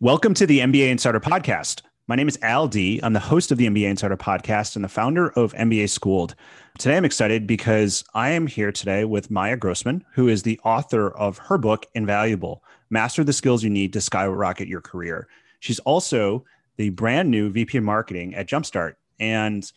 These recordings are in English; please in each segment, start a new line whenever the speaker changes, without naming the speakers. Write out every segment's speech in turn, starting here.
Welcome to the MBA Insider Podcast. My name is Al D. I'm the host of the MBA Insider Podcast and the founder of MBA Schooled. Today, I'm excited because I am here today with Maya Grossman, who is the author of her book, Invaluable Master the Skills You Need to Skyrocket Your Career. She's also the brand new VP of Marketing at Jumpstart. And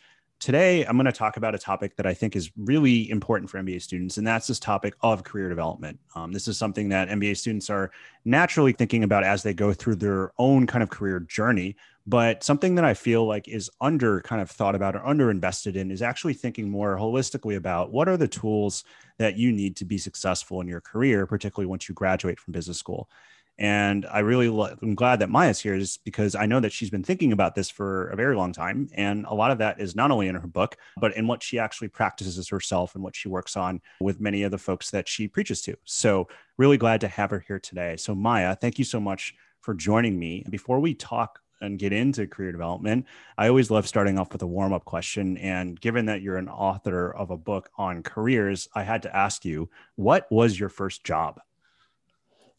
Today, I'm going to talk about a topic that I think is really important for MBA students, and that's this topic of career development. Um, this is something that MBA students are naturally thinking about as they go through their own kind of career journey. But something that I feel like is under kind of thought about or under invested in is actually thinking more holistically about what are the tools that you need to be successful in your career, particularly once you graduate from business school. And I really lo- am glad that Maya's here is because I know that she's been thinking about this for a very long time. And a lot of that is not only in her book, but in what she actually practices herself and what she works on with many of the folks that she preaches to. So, really glad to have her here today. So, Maya, thank you so much for joining me. Before we talk and get into career development, I always love starting off with a warm up question. And given that you're an author of a book on careers, I had to ask you, what was your first job?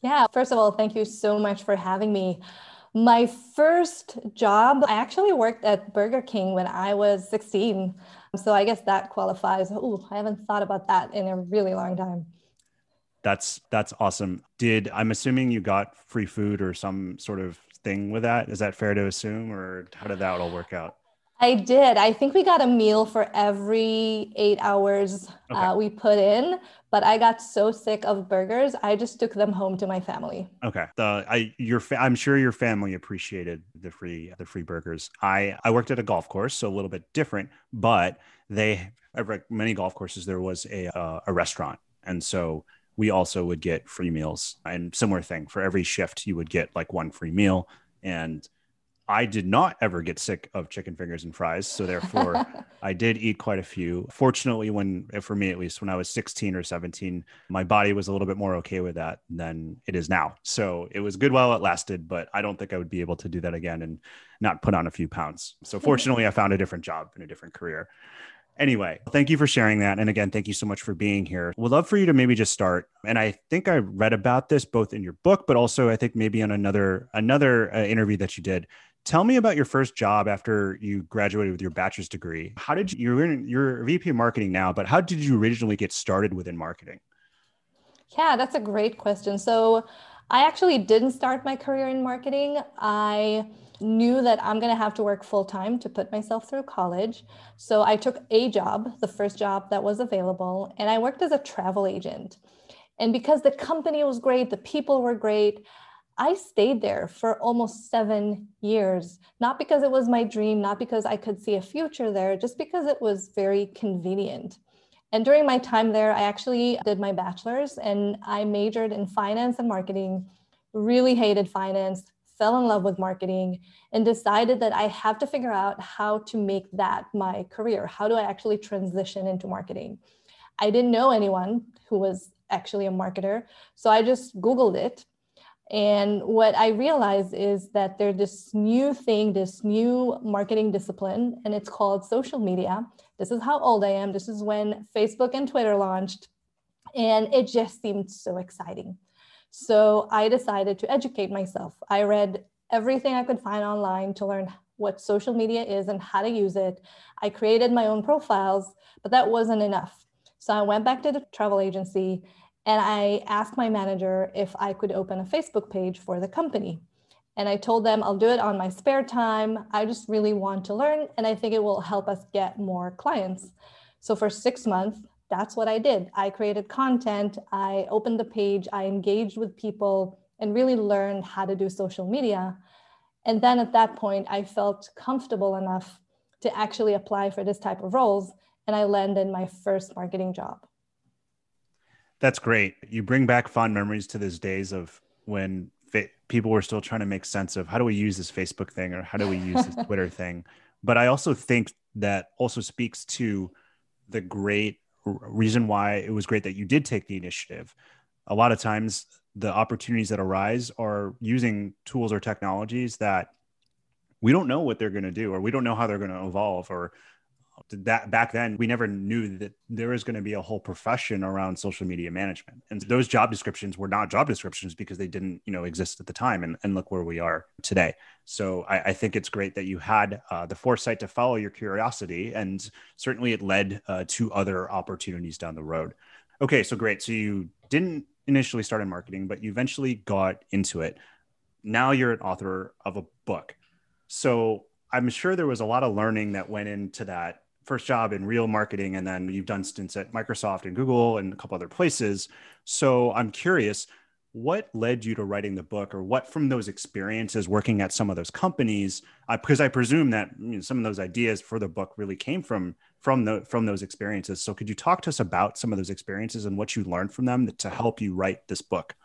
Yeah, first of all, thank you so much for having me. My first job, I actually worked at Burger King when I was 16. So I guess that qualifies. Oh, I haven't thought about that in a really long time.
That's that's awesome. Did I'm assuming you got free food or some sort of thing with that? Is that fair to assume or how did that all work out?
I did. I think we got a meal for every eight hours okay. uh, we put in, but I got so sick of burgers, I just took them home to my family.
Okay. The I your fa- I'm sure your family appreciated the free the free burgers. I I worked at a golf course, so a little bit different, but they at many golf courses there was a uh, a restaurant, and so we also would get free meals and similar thing for every shift you would get like one free meal and I did not ever get sick of chicken fingers and fries. So therefore, I did eat quite a few. Fortunately, when for me at least, when I was 16 or 17, my body was a little bit more okay with that than it is now. So it was good while it lasted, but I don't think I would be able to do that again and not put on a few pounds. So fortunately, I found a different job and a different career. Anyway, thank you for sharing that. And again, thank you so much for being here. We'd love for you to maybe just start. And I think I read about this both in your book, but also I think maybe on another another uh, interview that you did Tell me about your first job after you graduated with your bachelor's degree. How did you, you're in, you're VP of marketing now, but how did you originally get started within marketing?
Yeah, that's a great question. So I actually didn't start my career in marketing. I knew that I'm going to have to work full time to put myself through college. So I took a job, the first job that was available, and I worked as a travel agent. And because the company was great, the people were great, I stayed there for almost seven years, not because it was my dream, not because I could see a future there, just because it was very convenient. And during my time there, I actually did my bachelor's and I majored in finance and marketing, really hated finance, fell in love with marketing, and decided that I have to figure out how to make that my career. How do I actually transition into marketing? I didn't know anyone who was actually a marketer. So I just Googled it and what I realized is that there's this new thing, this new marketing discipline, and it's called social media. This is how old I am. This is when Facebook and Twitter launched. And it just seemed so exciting. So I decided to educate myself. I read everything I could find online to learn what social media is and how to use it. I created my own profiles, but that wasn't enough. So I went back to the travel agency and I asked my manager if I could open a Facebook page for the company. And I told them I'll do it on my spare time. I just really want to learn, and I think it will help us get more clients. So for six months, that's what I did. I created content, I opened the page, I engaged with people, and really learned how to do social media. And then at that point, I felt comfortable enough to actually apply for this type of roles, and I landed my first marketing job
That's great. You bring back fond memories to those days of when fa- people were still trying to make sense of how do we use this Facebook thing or how do we use this Twitter thing. But I also think that also speaks to the great reason why it was great that you did take the initiative. A lot of times, the opportunities that arise are using tools or technologies that we don't know what they're going to do or we don't know how they're going to evolve or that back then we never knew that there was going to be a whole profession around social media management. And those job descriptions were not job descriptions because they didn't you know exist at the time and, and look where we are today. So i, I think it's great that you had uh, the foresight to follow your curiosity and certainly it led uh, to other opportunities down the road. Okay so great. So you didn't initially start in marketing but you eventually got into it. Now you're an author of a book. So i'm sure there was a lot of learning that went into that first job in real marketing and then you've done stints at Microsoft and Google and a couple other places. So I'm curious, what led you to writing the book or what from those experiences working at some of those companies uh, because i presume that you know, some of those ideas for the book really came from from the from those experiences so could you talk to us about some of those experiences and what you learned from them to help you write this book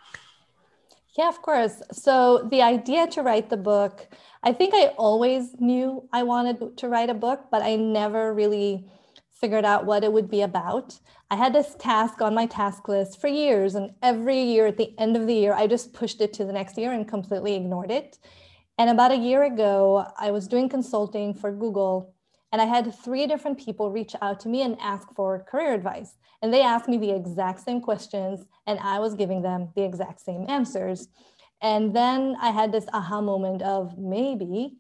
yeah, of course. So the idea to write the book, I think I always knew I wanted to write a book, but I never really figured out what it would be about. I had this task on my task list for years, and every year at the end of the year, I just pushed it to the next year and completely ignored it. And about a year ago, I was doing consulting for Google, and I had three different people reach out to me and ask for career advice. And they asked me the exact same questions, and I was giving them the exact same answers. And then I had this aha moment of maybe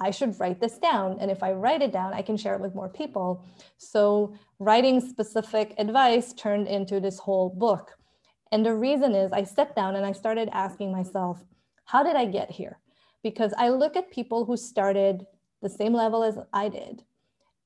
I should write this down. And if I write it down, I can share it with more people. So writing specific advice turned into this whole book. And the reason is I sat down and I started asking myself, how did I get here? Because I look at people who started the same level as I did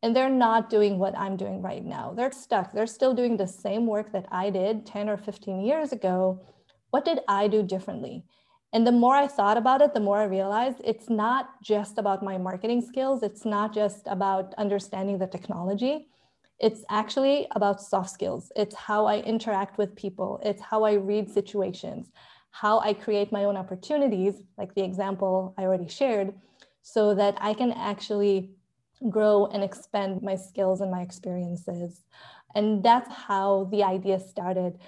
and they're not doing what I'm doing right now. They're stuck. They're still doing the same work that I did 10 or 15 years ago. What did I do differently? And the more I thought about it, the more I realized it's not just about my marketing skills. It's not just about understanding the technology. It's actually about soft skills. It's how I interact with people. It's how I read situations, how I create my own opportunities, like the example I already shared, so that I can actually grow and expand my skills and my experiences. And that's how the idea started.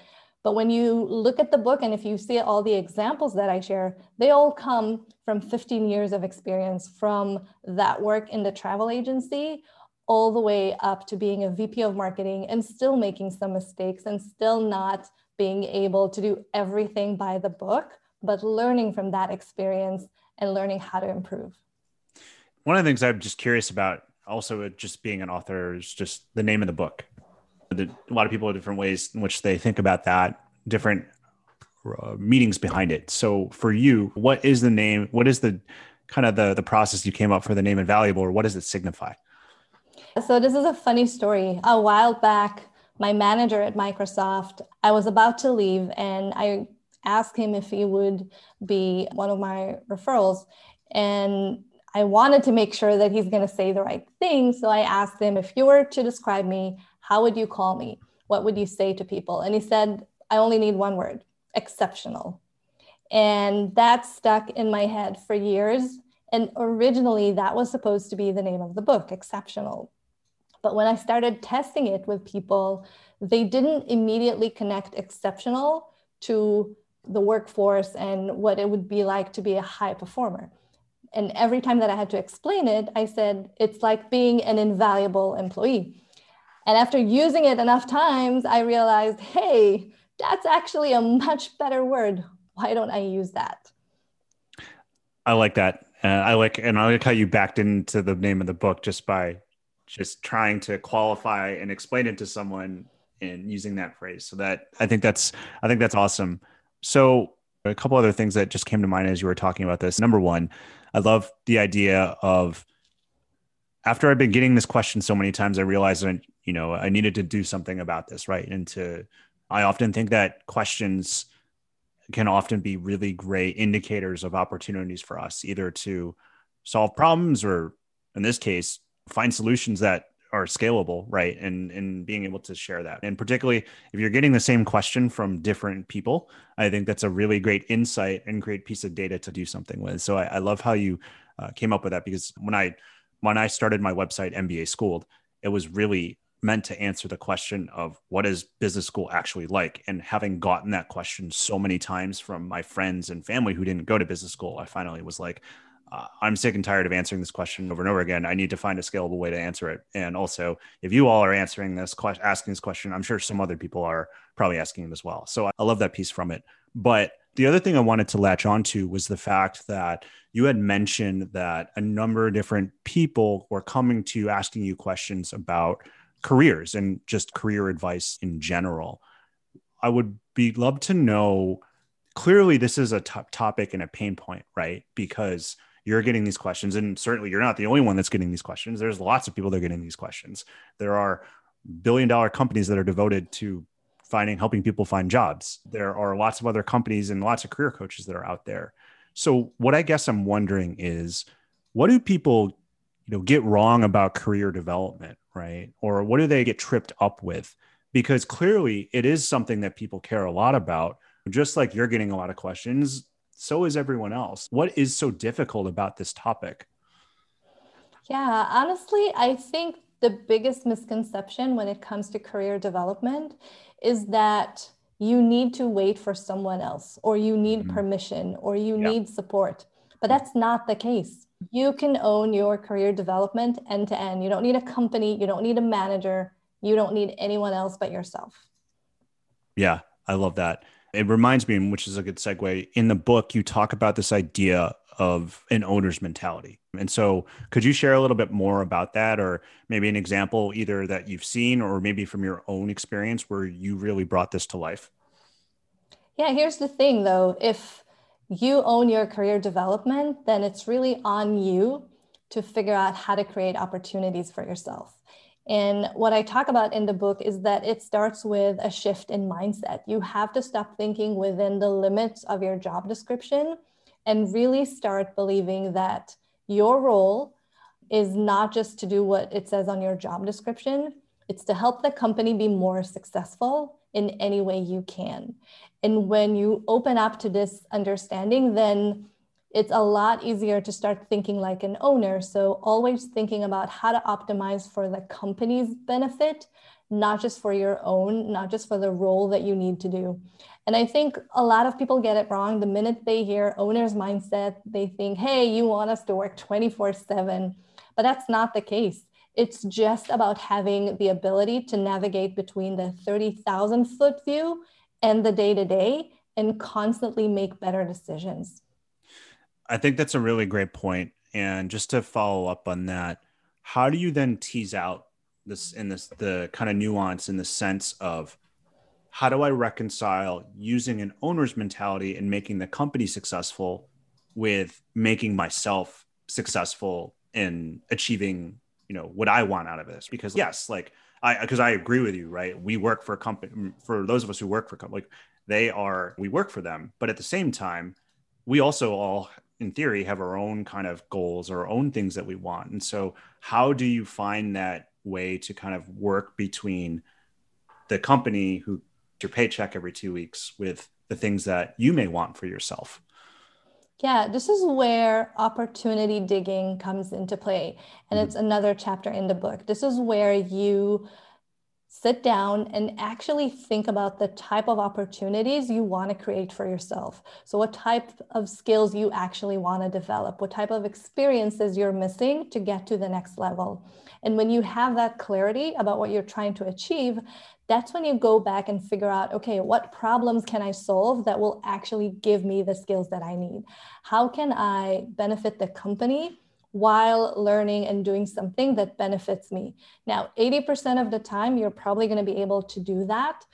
But when you look at the book and if you see all the examples that I share, they all come from 15 years of experience from that work in the travel agency all the way up to being a VP of marketing and still making some mistakes and still not being able to do everything by the book, but learning from that experience and learning how to improve.
One of the things I'm just curious about also just being an author is just the name of the book. The, a lot of people have different ways in which they think about that, different uh, meanings behind it. So for you, what is the name? What is the kind of the the process you came up for the name invaluable, or what does it signify?
So this is a funny story. A while back, my manager at Microsoft, I was about to leave, and I asked him if he would be one of my referrals. And I wanted to make sure that he's going to say the right thing. So I asked him, if you were to describe me, how would you call me? What would you say to people? And he said, I only need one word exceptional. And that stuck in my head for years. And originally, that was supposed to be the name of the book, Exceptional. But when I started testing it with people, they didn't immediately connect exceptional to the workforce and what it would be like to be a high performer and every time that I had to explain it, I said, it's like being an invaluable employee. And after using it enough times, I realized, hey, that's actually a much better word. Why don't I use that?
I like that. Uh, I like, and I like how you backed into the name of the book just by just trying to qualify and explain it to someone and using that phrase. So that I think that's, I think that's awesome. So a couple other things that just came to mind as you were talking about this. Number one, I love the idea of after I've been getting this question so many times, I realized that, you know, I needed to do something about this, right? And to, I often think that questions can often be really great indicators of opportunities for us, either to solve problems or in this case, find solutions that are scalable, right? And and being able to share that. And particularly if you're getting the same question from different people, I think that's a really great insight and great piece of data to do something with. So I, I love how you uh, came up with that because when I when I started my website MBA Schooled, it was really meant to answer the question of what is business school actually like and having gotten that question so many times from my friends and family who didn't go to business school i finally was like i'm sick and tired of answering this question over and over again i need to find a scalable way to answer it and also if you all are answering this question asking this question i'm sure some other people are probably asking it as well so i love that piece from it but the other thing i wanted to latch onto was the fact that you had mentioned that a number of different people were coming to you asking you questions about careers and just career advice in general. I would be love to know clearly this is a top topic and a pain point, right? Because you're getting these questions and certainly you're not the only one that's getting these questions. There's lots of people that are getting these questions. There are billion dollar companies that are devoted to finding helping people find jobs. There are lots of other companies and lots of career coaches that are out there. So what I guess I'm wondering is what do people you know get wrong about career development right? Or what do they get tripped up with? Because clearly it is something that people care a lot about. Just like you're getting a lot of questions, so is everyone else. What is so difficult about this topic?
Yeah, honestly, I think the biggest misconception when it comes to career development is that you need to wait for someone else or you need mm-hmm. permission or you yeah. need support. But that's not the case you can own your career development end to end. You don't need a company, you don't need a manager, you don't need anyone else but yourself.
Yeah, I love that. It reminds me, which is a good segue, in the book, you talk about this idea of an owner's mentality. And so, could you share a little bit more about that, or maybe an example either that you've seen or maybe from your own experience where you really brought this to life?
Yeah, here's the thing though. If you own your career development, then it's really on you to figure out how to create opportunities for yourself. And what I talk about in the book is that it starts with a shift in mindset. You have to stop thinking within the limits of your job description and really start believing that your role is not just to do what it says on your job description, it's to help the company be more successful in any way you can. And when you open up to this understanding, then it's a lot easier to start thinking like an owner. So, always thinking about how to optimize for the company's benefit, not just for your own, not just for the role that you need to do. And I think a lot of people get it wrong. The minute they hear owner's mindset, they think, hey, you want us to work 24 7. But that's not the case. It's just about having the ability to navigate between the 30,000 foot view and the day to day and constantly make better decisions.
I think that's a really great point. And just to follow up on that, how do you then tease out this in this the kind of nuance in the sense of how do I reconcile using an owner's mentality and making the company successful with making myself successful in achieving, you know, what I want out of this? Because yes, like I because I agree with you, right? We work for a company for those of us who work for company, like they are we work for them, but at the same time, we also all in theory have our own kind of goals our own things that we want. And so how do you find that way to kind of work between the company who your paycheck every two weeks with the things that you may want for yourself?
Yeah, this is where opportunity digging comes into play. And mm-hmm. it's another chapter in the book. This is where you sit down and actually think about the type of opportunities you want to create for yourself. So, what type of skills you actually want to develop, what type of experiences you're missing to get to the next level. And when you have that clarity about what you're trying to achieve, that's when you go back and figure out okay what problems can i solve that will actually give me the skills that i need how can i benefit the company while learning and doing something that benefits me now 80% of the time you're probably going to be able to do that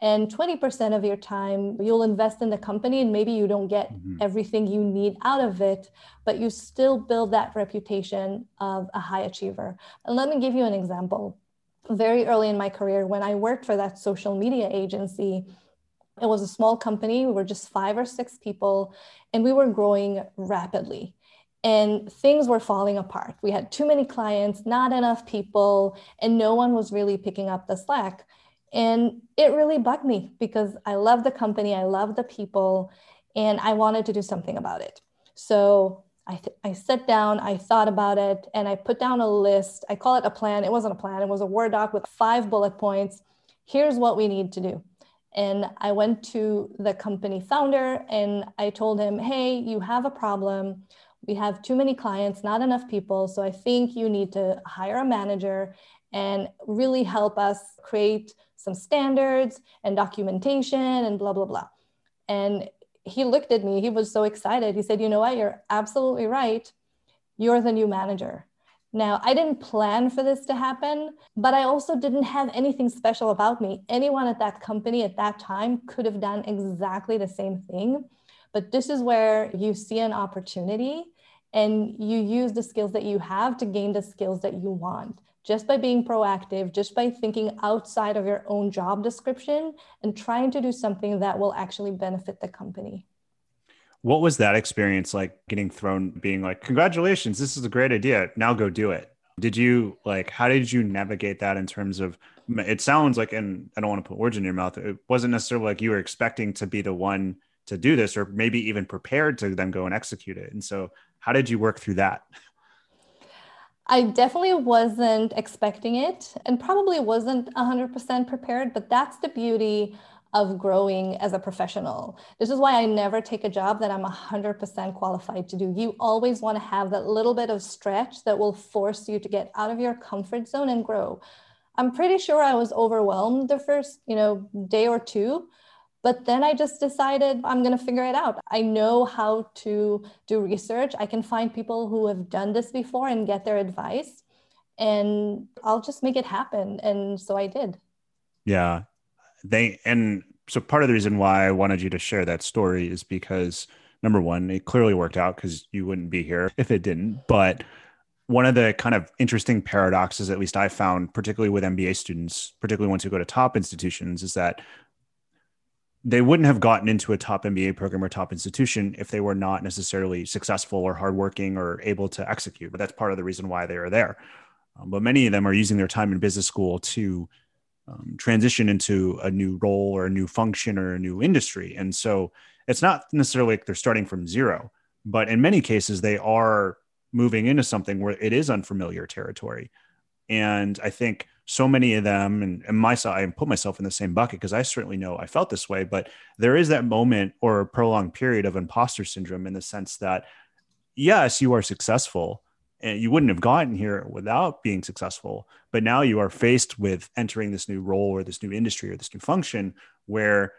and 20% of your time you'll invest in the company and maybe you don't get mm-hmm. everything you need out of it but you still build that reputation of a high achiever and let me give you an example very early in my career when I worked for that social media agency. It was a small company. We were just five or six people, and we were growing rapidly. And things were falling apart. We had too many clients, not enough people, and no one was really picking up the slack. And it really bugged me because I love the company, I love the people, and I wanted to do something about it. So I, th- I sat down, I thought about it, and I put down a list. I call it a plan. It wasn't a plan, it was a Word doc with five bullet points. Here's what we need to do. And I went to the company founder and I told him, hey, you have a problem we have too many clients, not enough people. So I think you need to hire a manager and really help us create some standards and documentation and blah, blah, blah. And he looked at me, he was so excited. He said, You know what? You're absolutely right. You're the new manager. Now, I didn't plan for this to happen, but I also didn't have anything special about me. Anyone at that company at that time could have done exactly the same thing. But this is where you see an opportunity and you use the skills that you have to gain the skills that you want just by being proactive, just by thinking outside of your own job description and trying to do something that will actually benefit the company.
What was that experience like getting thrown, being like, congratulations, this is a great idea. Now go do it. Did you like, how did you navigate that in terms of, it sounds like, and I don't want to put words in your mouth, it wasn't necessarily like you were expecting to be the one to do this or maybe even prepared to then go and execute it. And so how did you work through that?
I definitely wasn't expecting it and probably wasn't 100% prepared, but that's the beauty of growing as a professional. This is why I never take a job that I'm 100% qualified to do. You always want to have that little bit of stretch that will force you to get out of your comfort zone and grow. I'm pretty sure I was overwhelmed the first, you know, day or two, but then I just decided I'm going to figure it out. I know how to do research. I can find people who have done this before and get their advice, and I'll just make it happen. And so I did.
Yeah. They, and so part of the reason why I wanted you to share that story is because number one, it clearly worked out because you wouldn't be here if it didn't. But one of the kind of interesting paradoxes, at least I found, particularly with MBA students, particularly once you go to top institutions, is that they wouldn't have gotten into a top MBA program or top institution if they were not necessarily successful or hardworking or able to execute. But that's part of the reason why they are there. Um, but many of them are using their time in business school to um, transition into a new role or a new function or a new industry. And so it's not necessarily like they're starting from zero, but in many cases, they are moving into something where it is unfamiliar territory. And I think so many of them and, and myself i put myself in the same bucket because i certainly know i felt this way but there is that moment or a prolonged period of imposter syndrome in the sense that yes you are successful and you wouldn't have gotten here without being successful but now you are faced with entering this new role or this new industry or this new function where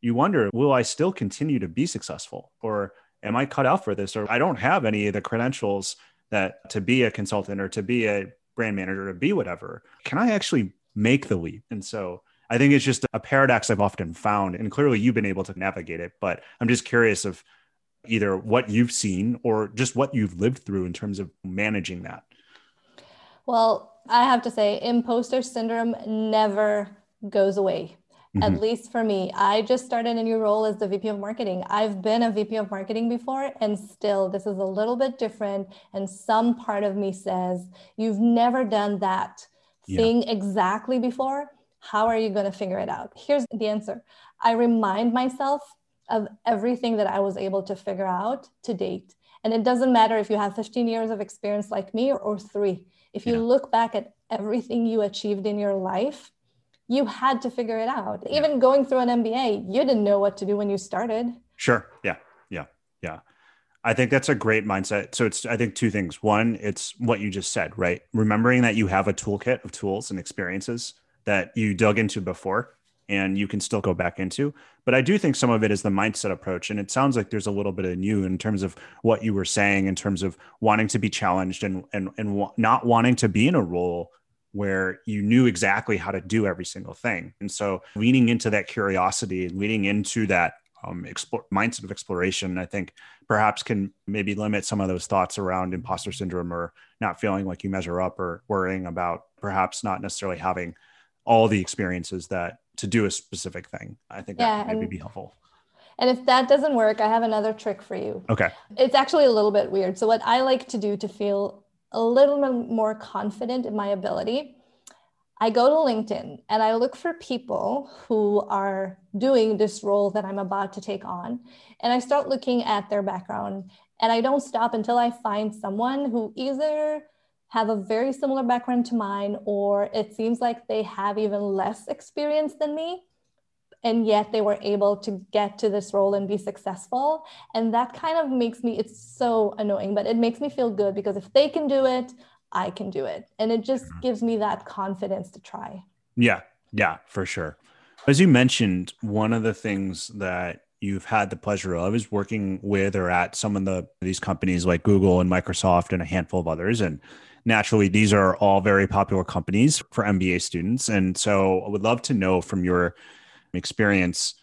you wonder will i still continue to be successful? Or am i cut out for this? Or i don't have any of the credentials that to be a consultant or to be a brand manager to be whatever can i actually make the leap? And so i think it's just a paradox i've often found and clearly you've been able to navigate it but i'm just curious of either what you've seen or just what you've lived through in terms of managing that.
Well i have to say imposter syndrome never goes away mm-hmm. at least for me. I just started a new role as the VP of marketing. I've been a VP of marketing before, and still, this is a little bit different. And some part of me says, You've never done that thing yeah. exactly before. How are you going to figure it out? Here's the answer I remind myself of everything that I was able to figure out to date. And it doesn't matter if you have 15 years of experience like me or, or three. If you yeah. look back at everything you achieved in your life, you had to figure it out. Even going through an MBA, you didn't know what to do when you started.
Sure. Yeah. Yeah. Yeah. I think that's a great mindset. So it's I think two things. One, it's what you just said, right? Remembering that you have a toolkit of tools and experiences that you dug into before and you can still go back into. But I do think some of it is the mindset approach. And it sounds like there's a little bit of new in terms of what you were saying, in terms of wanting to be challenged and and and not wanting to be in a role where you knew exactly how to do every single thing. And so leaning into that curiosity and leaning into that um, explore, mindset of exploration, I think perhaps can maybe limit some of those thoughts around imposter syndrome or not feeling like you measure up or worrying about perhaps not necessarily having all the experiences that to do a specific thing. I think yeah, that maybe be helpful.
And if that doesn't work, I have another trick for you.
Okay.
It's actually a little bit weird. So, what I like to do to feel a little bit more confident in my ability, I go to LinkedIn and I look for people who are doing this role that I'm about to take on. And I start looking at their background. And I don't stop until I find someone who either have a very similar background to mine or it seems like they have even less experience than me and yet they were able to get to this role and be successful. And that kind of makes me it's so annoying but it makes me feel good because if they can do it i can do it. And it just mm-hmm. gives me that confidence to try.
Yeah. Yeah for sure. As you mentioned one of the things that you've had the pleasure of is working with or at some of the these companies like google and microsoft and a handful of others. And naturally these are all very popular companies for mba students. And so i would love to know from your experience,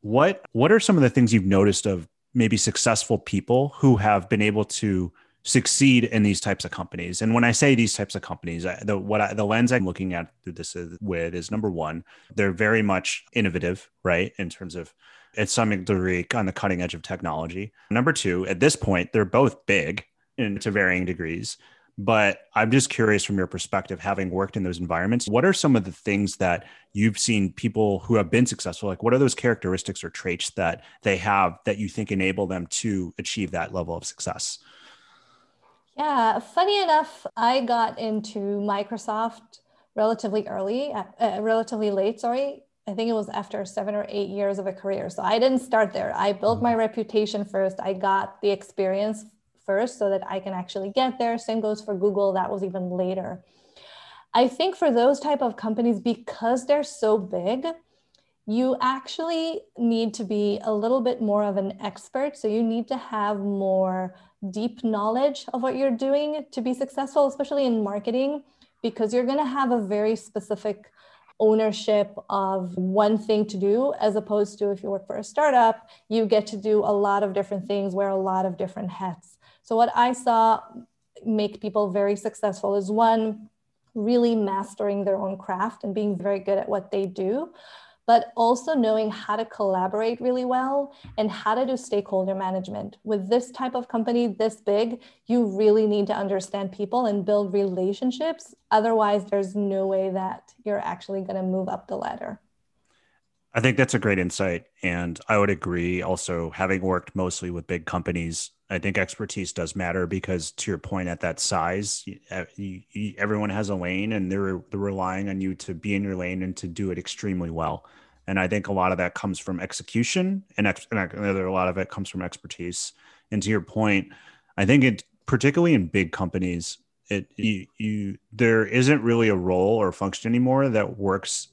what what are some of the things you've noticed of maybe successful people who have been able to succeed in these types of companies? And when I say these types of companies, the what I, the lens I'm looking at through this is, with is number one, they're very much innovative, right, in terms of at some degree on the cutting edge of technology. Number two, at this point, they're both big in to varying degrees. But I'm just curious from your perspective, having worked in those environments, what are some of the things that you've seen people who have been successful? Like, what are those characteristics or traits that they have that you think enable them to achieve that level of success?
Yeah, funny enough, I got into Microsoft relatively early, uh, uh relatively late, sorry. I think it was after seven or eight years of a career. So I didn't start there. I built my mm-hmm. reputation first. I got the experience first so that I can actually get there. Same goes for Google. That was even later. I think for those type of companies, because they're so big, you actually need to be a little bit more of an expert. So you need to have more deep knowledge of what you're doing to be successful, especially in marketing, because you're going to have a very specific ownership of one thing to do, as opposed to if you work for a startup, you get to do a lot of different things, wear a lot of different hats. So, what I saw make people very successful is one, really mastering their own craft and being very good at what they do, but also knowing how to collaborate really well and how to do stakeholder management. With this type of company this big, you really need to understand people and build relationships. Otherwise, there's no way that you're actually going to move up the ladder.
I think that's a great insight. And I would agree also, having worked mostly with big companies, I think expertise does matter because, to your point, at that size, you, you, everyone has a lane and they're, they're relying on you to be in your lane and to do it extremely well. And I think a lot of that comes from execution, and, ex- and a lot of it comes from expertise. And to your point, I think it, particularly in big companies, it you, you there isn't really a role or function anymore that works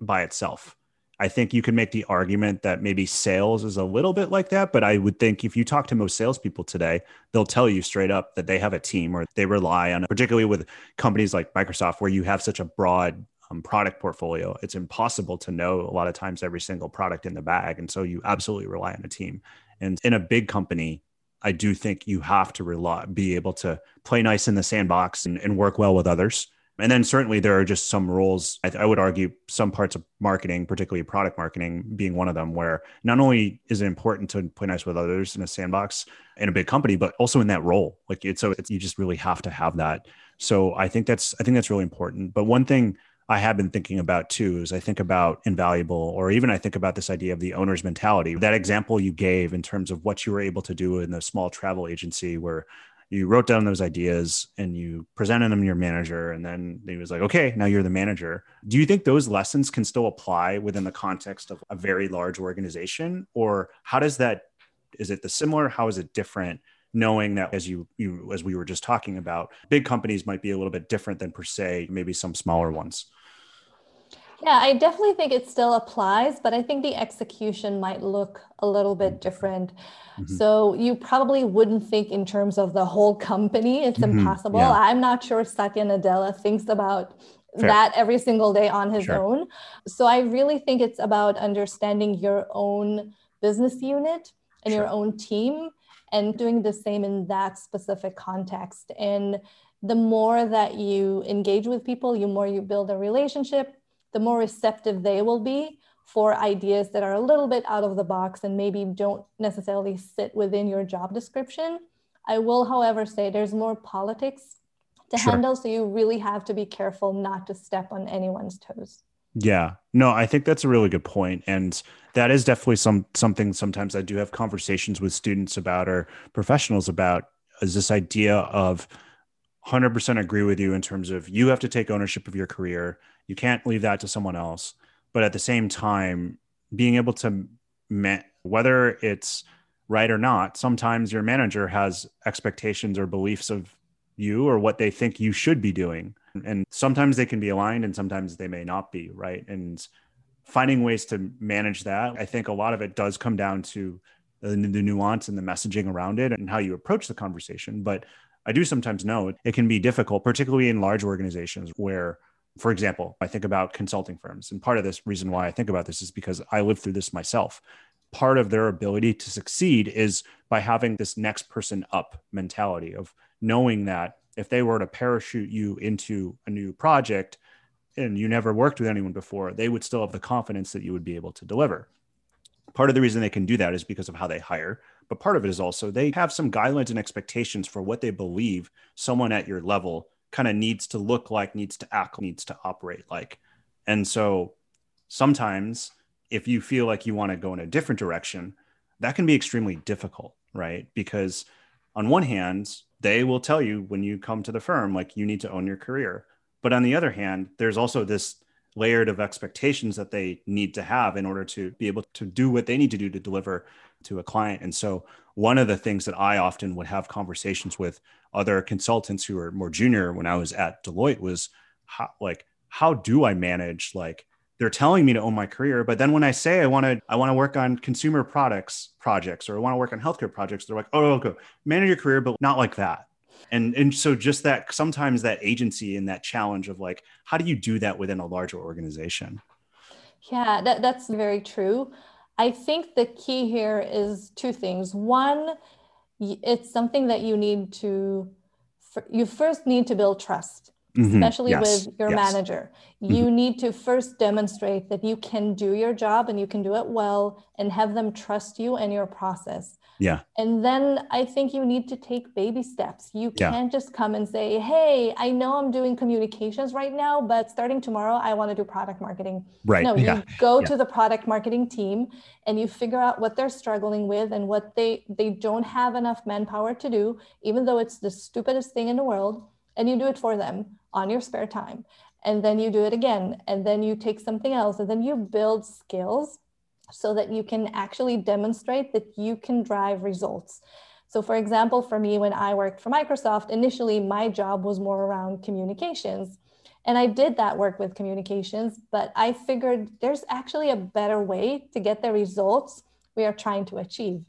by itself I think you can make the argument that maybe sales is a little bit like that, but I would think if you talk to most salespeople today, they'll tell you straight up that they have a team or they rely on, particularly with companies like Microsoft, where you have such a broad um, product portfolio. It's impossible to know a lot of times every single product in the bag, and so you absolutely rely on a team. And in a big company, I do think you have to rely, be able to play nice in the sandbox and, and work well with others and then certainly there are just some roles, I, I, would argue some parts of marketing, particularly product marketing being one of them, where not only is it important to play nice with others in a sandbox in a big company, but also in that role. Like it's so it's, you just really have to have that. So I think that's, I think that's really important. But one thing I have been thinking about too is I think about invaluable, or even I think about this idea of the owner's mentality. That example you gave in terms of what you were able to do in the small travel agency where you wrote down those ideas and you presented them to your manager and then he was like okay now you're the manager. Do you think those lessons can still apply within the context of a very large organization? Or how does that is it the similar? How is it different knowing that as you, you as we were just talking about big companies might be a little bit different than per se maybe some smaller ones
yeah, I definitely think it still applies, but I think the execution might look a little bit different. Mm-hmm. So you probably wouldn't think in terms of the whole company. It's mm-hmm. impossible. Yeah. I'm not sure Satya Nadella thinks about Fair. that every single day on his sure. own. So I really think it's about understanding your own business unit and sure. your own team and doing the same in that specific context. And the more that you engage with people, the more you build a relationship, the more receptive they will be for ideas that are a little bit out of the box and maybe don't necessarily sit within your job description. I will, however, say there's more politics to sure. handle. So you really have to be careful not to step on anyone's toes.
Yeah. No, I think that's a really good point. And that is definitely some something sometimes I do have conversations with students about or professionals about is this idea of 100% agree with you in terms of you have to take ownership of your career. You can't leave that to someone else. But at the same time, being able to, ma- whether it's right or not, sometimes your manager has expectations or beliefs of you or what they think you should be doing. And sometimes they can be aligned and sometimes they may not be, right? And finding ways to manage that, I think a lot of it does come down to the, the nuance and the messaging around it and how you approach the conversation. But I do sometimes know it can be difficult, particularly in large organizations where, for example, I think about consulting firms. And part of this reason why I think about this is because I lived through this myself. Part of their ability to succeed is by having this next person up mentality of knowing that if they were to parachute you into a new project and you never worked with anyone before, they would still have the confidence that you would be able to deliver. Part of the reason they can do that is because of how they hire. But part of it is also they have some guidelines and expectations for what they believe someone at your level kind of needs to look like, needs to act, needs to operate like. And so sometimes if you feel like you want to go in a different direction, that can be extremely difficult, right? Because on one hand, they will tell you when you come to the firm, like you need to own your career. But on the other hand, there's also this layered of expectations that they need to have in order to be able to do what they need to do to deliver to a client. And so one of the things that I often would have conversations with other consultants who are more junior when I was at Deloitte was how, like, how do I manage like they're telling me to own my career, but then when I say I want to, I want to work on consumer products projects or I want to work on healthcare projects, they're like, oh, oh okay, manage your career, but not like that. And and so just that sometimes that agency and that challenge of like, how do you do that within a larger organization?
Yeah, that, that's very true. I think the key here is two things. One, it's something that you need to, you first need to build trust, mm-hmm. especially yes. with your yes. manager. Mm-hmm. You need to first demonstrate that you can do your job and you can do it well and have them trust you and your process.
Yeah.
And then I think you need to take baby steps. You can't just come and say, Hey, I know I'm doing communications right now, but starting tomorrow, I want to do product marketing.
Right.
No, yeah. you go yeah. to the product marketing team and you figure out what they're struggling with and what they they don't have enough manpower to do, even though it's the stupidest thing in the world, and you do it for them on your spare time. And then you do it again, and then you take something else, and then you build skills so that you can actually demonstrate that you can drive results. So, for example, for me, when I worked for Microsoft, initially my job was more around communications. And I did that work with communications, but I figured there's actually a better way to get the results we are trying to achieve.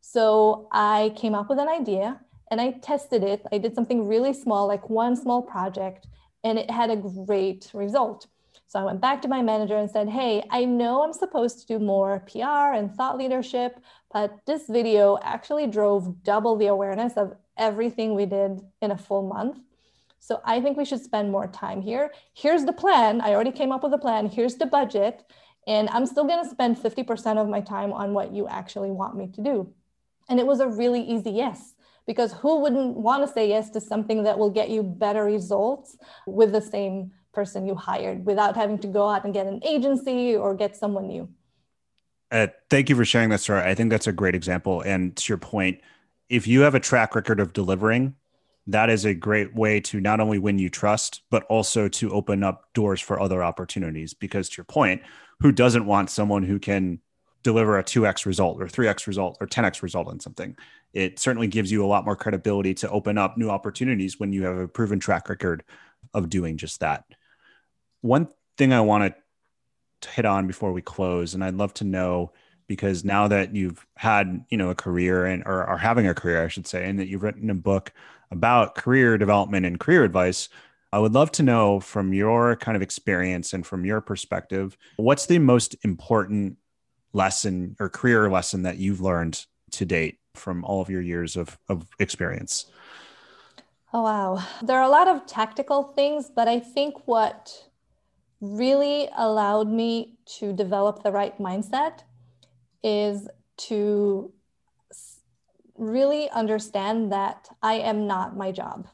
So I came up with an idea and I tested it. I did something really small, like one small project, and it had a great result. So I went back to my manager and said, Hey, I know I'm supposed to do more PR and thought leadership, but this video actually drove double the awareness of everything we did in a full month. So I think we should spend more time here. Here's the plan. I already came up with a plan. Here's the budget. And I'm still going to spend 50% of my time on what you actually want me to do. And it was a really easy yes because who wouldn't want to say yes to something that will get you better results with the same person you hired without having to go out and get an agency or get someone new.
Uh, thank you for sharing that story. I think that's a great example. And to your point, if you have a track record of delivering, that is a great way to not only win you trust, but also to open up doors for other opportunities. Because to your point, who doesn't want someone who can deliver a 2x result or 3x result or 10x result on something? It certainly gives you a lot more credibility to open up new opportunities when you have a proven track record of doing just that one thing I want to hit on before we close, and I'd love to know because now that you've had you know a career and or are having a career, I should say, and that you've written a book about career development and career advice. I would love to know from your kind of experience and from your perspective, what's the most important lesson or career lesson that you've learned to date from all of your years of, of experience?
Oh, wow. There are a lot of tactical things, but I think what really allowed me to develop the right mindset is to really understand that I am not my job.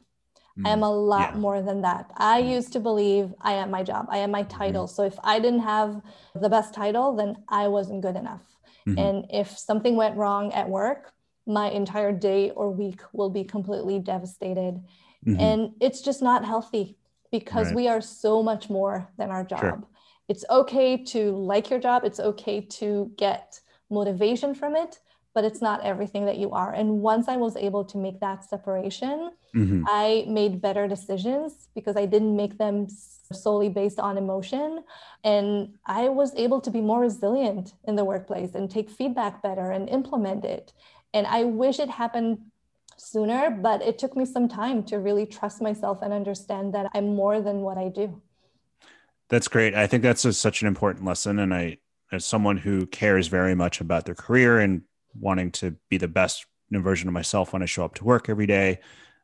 Mm, I am a lot yeah. more than that. I mm. used to believe I am my job, I am my title. Mm. So if I didn't have the best title, then I wasn't good enough. Mm-hmm. And if something went wrong at work, my entire day or week will be completely devastated. Mm-hmm. And it's just not healthy because right. we are so much more than our job. Sure. It's okay to like your job, it's okay to get motivation from it, but it's not everything that you are. And once I was able to make that separation, mm-hmm. I made better decisions because I didn't make them solely based on emotion. And I was able to be more resilient in the workplace and take feedback better and implement it. And I wish it happened sooner, but it took me some time to really trust myself and understand that I'm more than what I do.
That's great. I think that's a, such an important lesson. And I, as someone who cares very much about their career and wanting to be the best version of myself when I show up to work every day.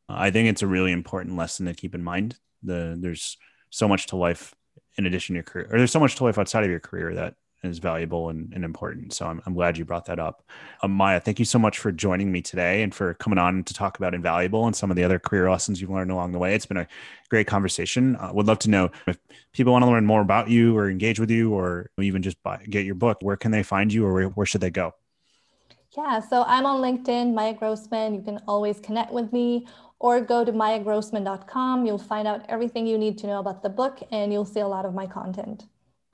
I think it's a really important lesson to keep in mind. The there's so much to life in addition to your career, or there's so much to life outside of your career that is valuable and, and important. So I'm, I'm glad you brought that up. Um, Maya, thank you so much for joining me today and for coming on to talk about Unvaluable and some of the other career lessons you've learned along the way. It's been a great conversation. Uh, would love to know if people want to learn more about you or engage with you or even just buy, get your book, where can they find you or where, where should they go?
Yeah, so I'm on LinkedIn, Maya Grossman. You can always connect with me or go to mayagrossman.com. You'll find out everything you need to know about the book and you'll see a lot of my content.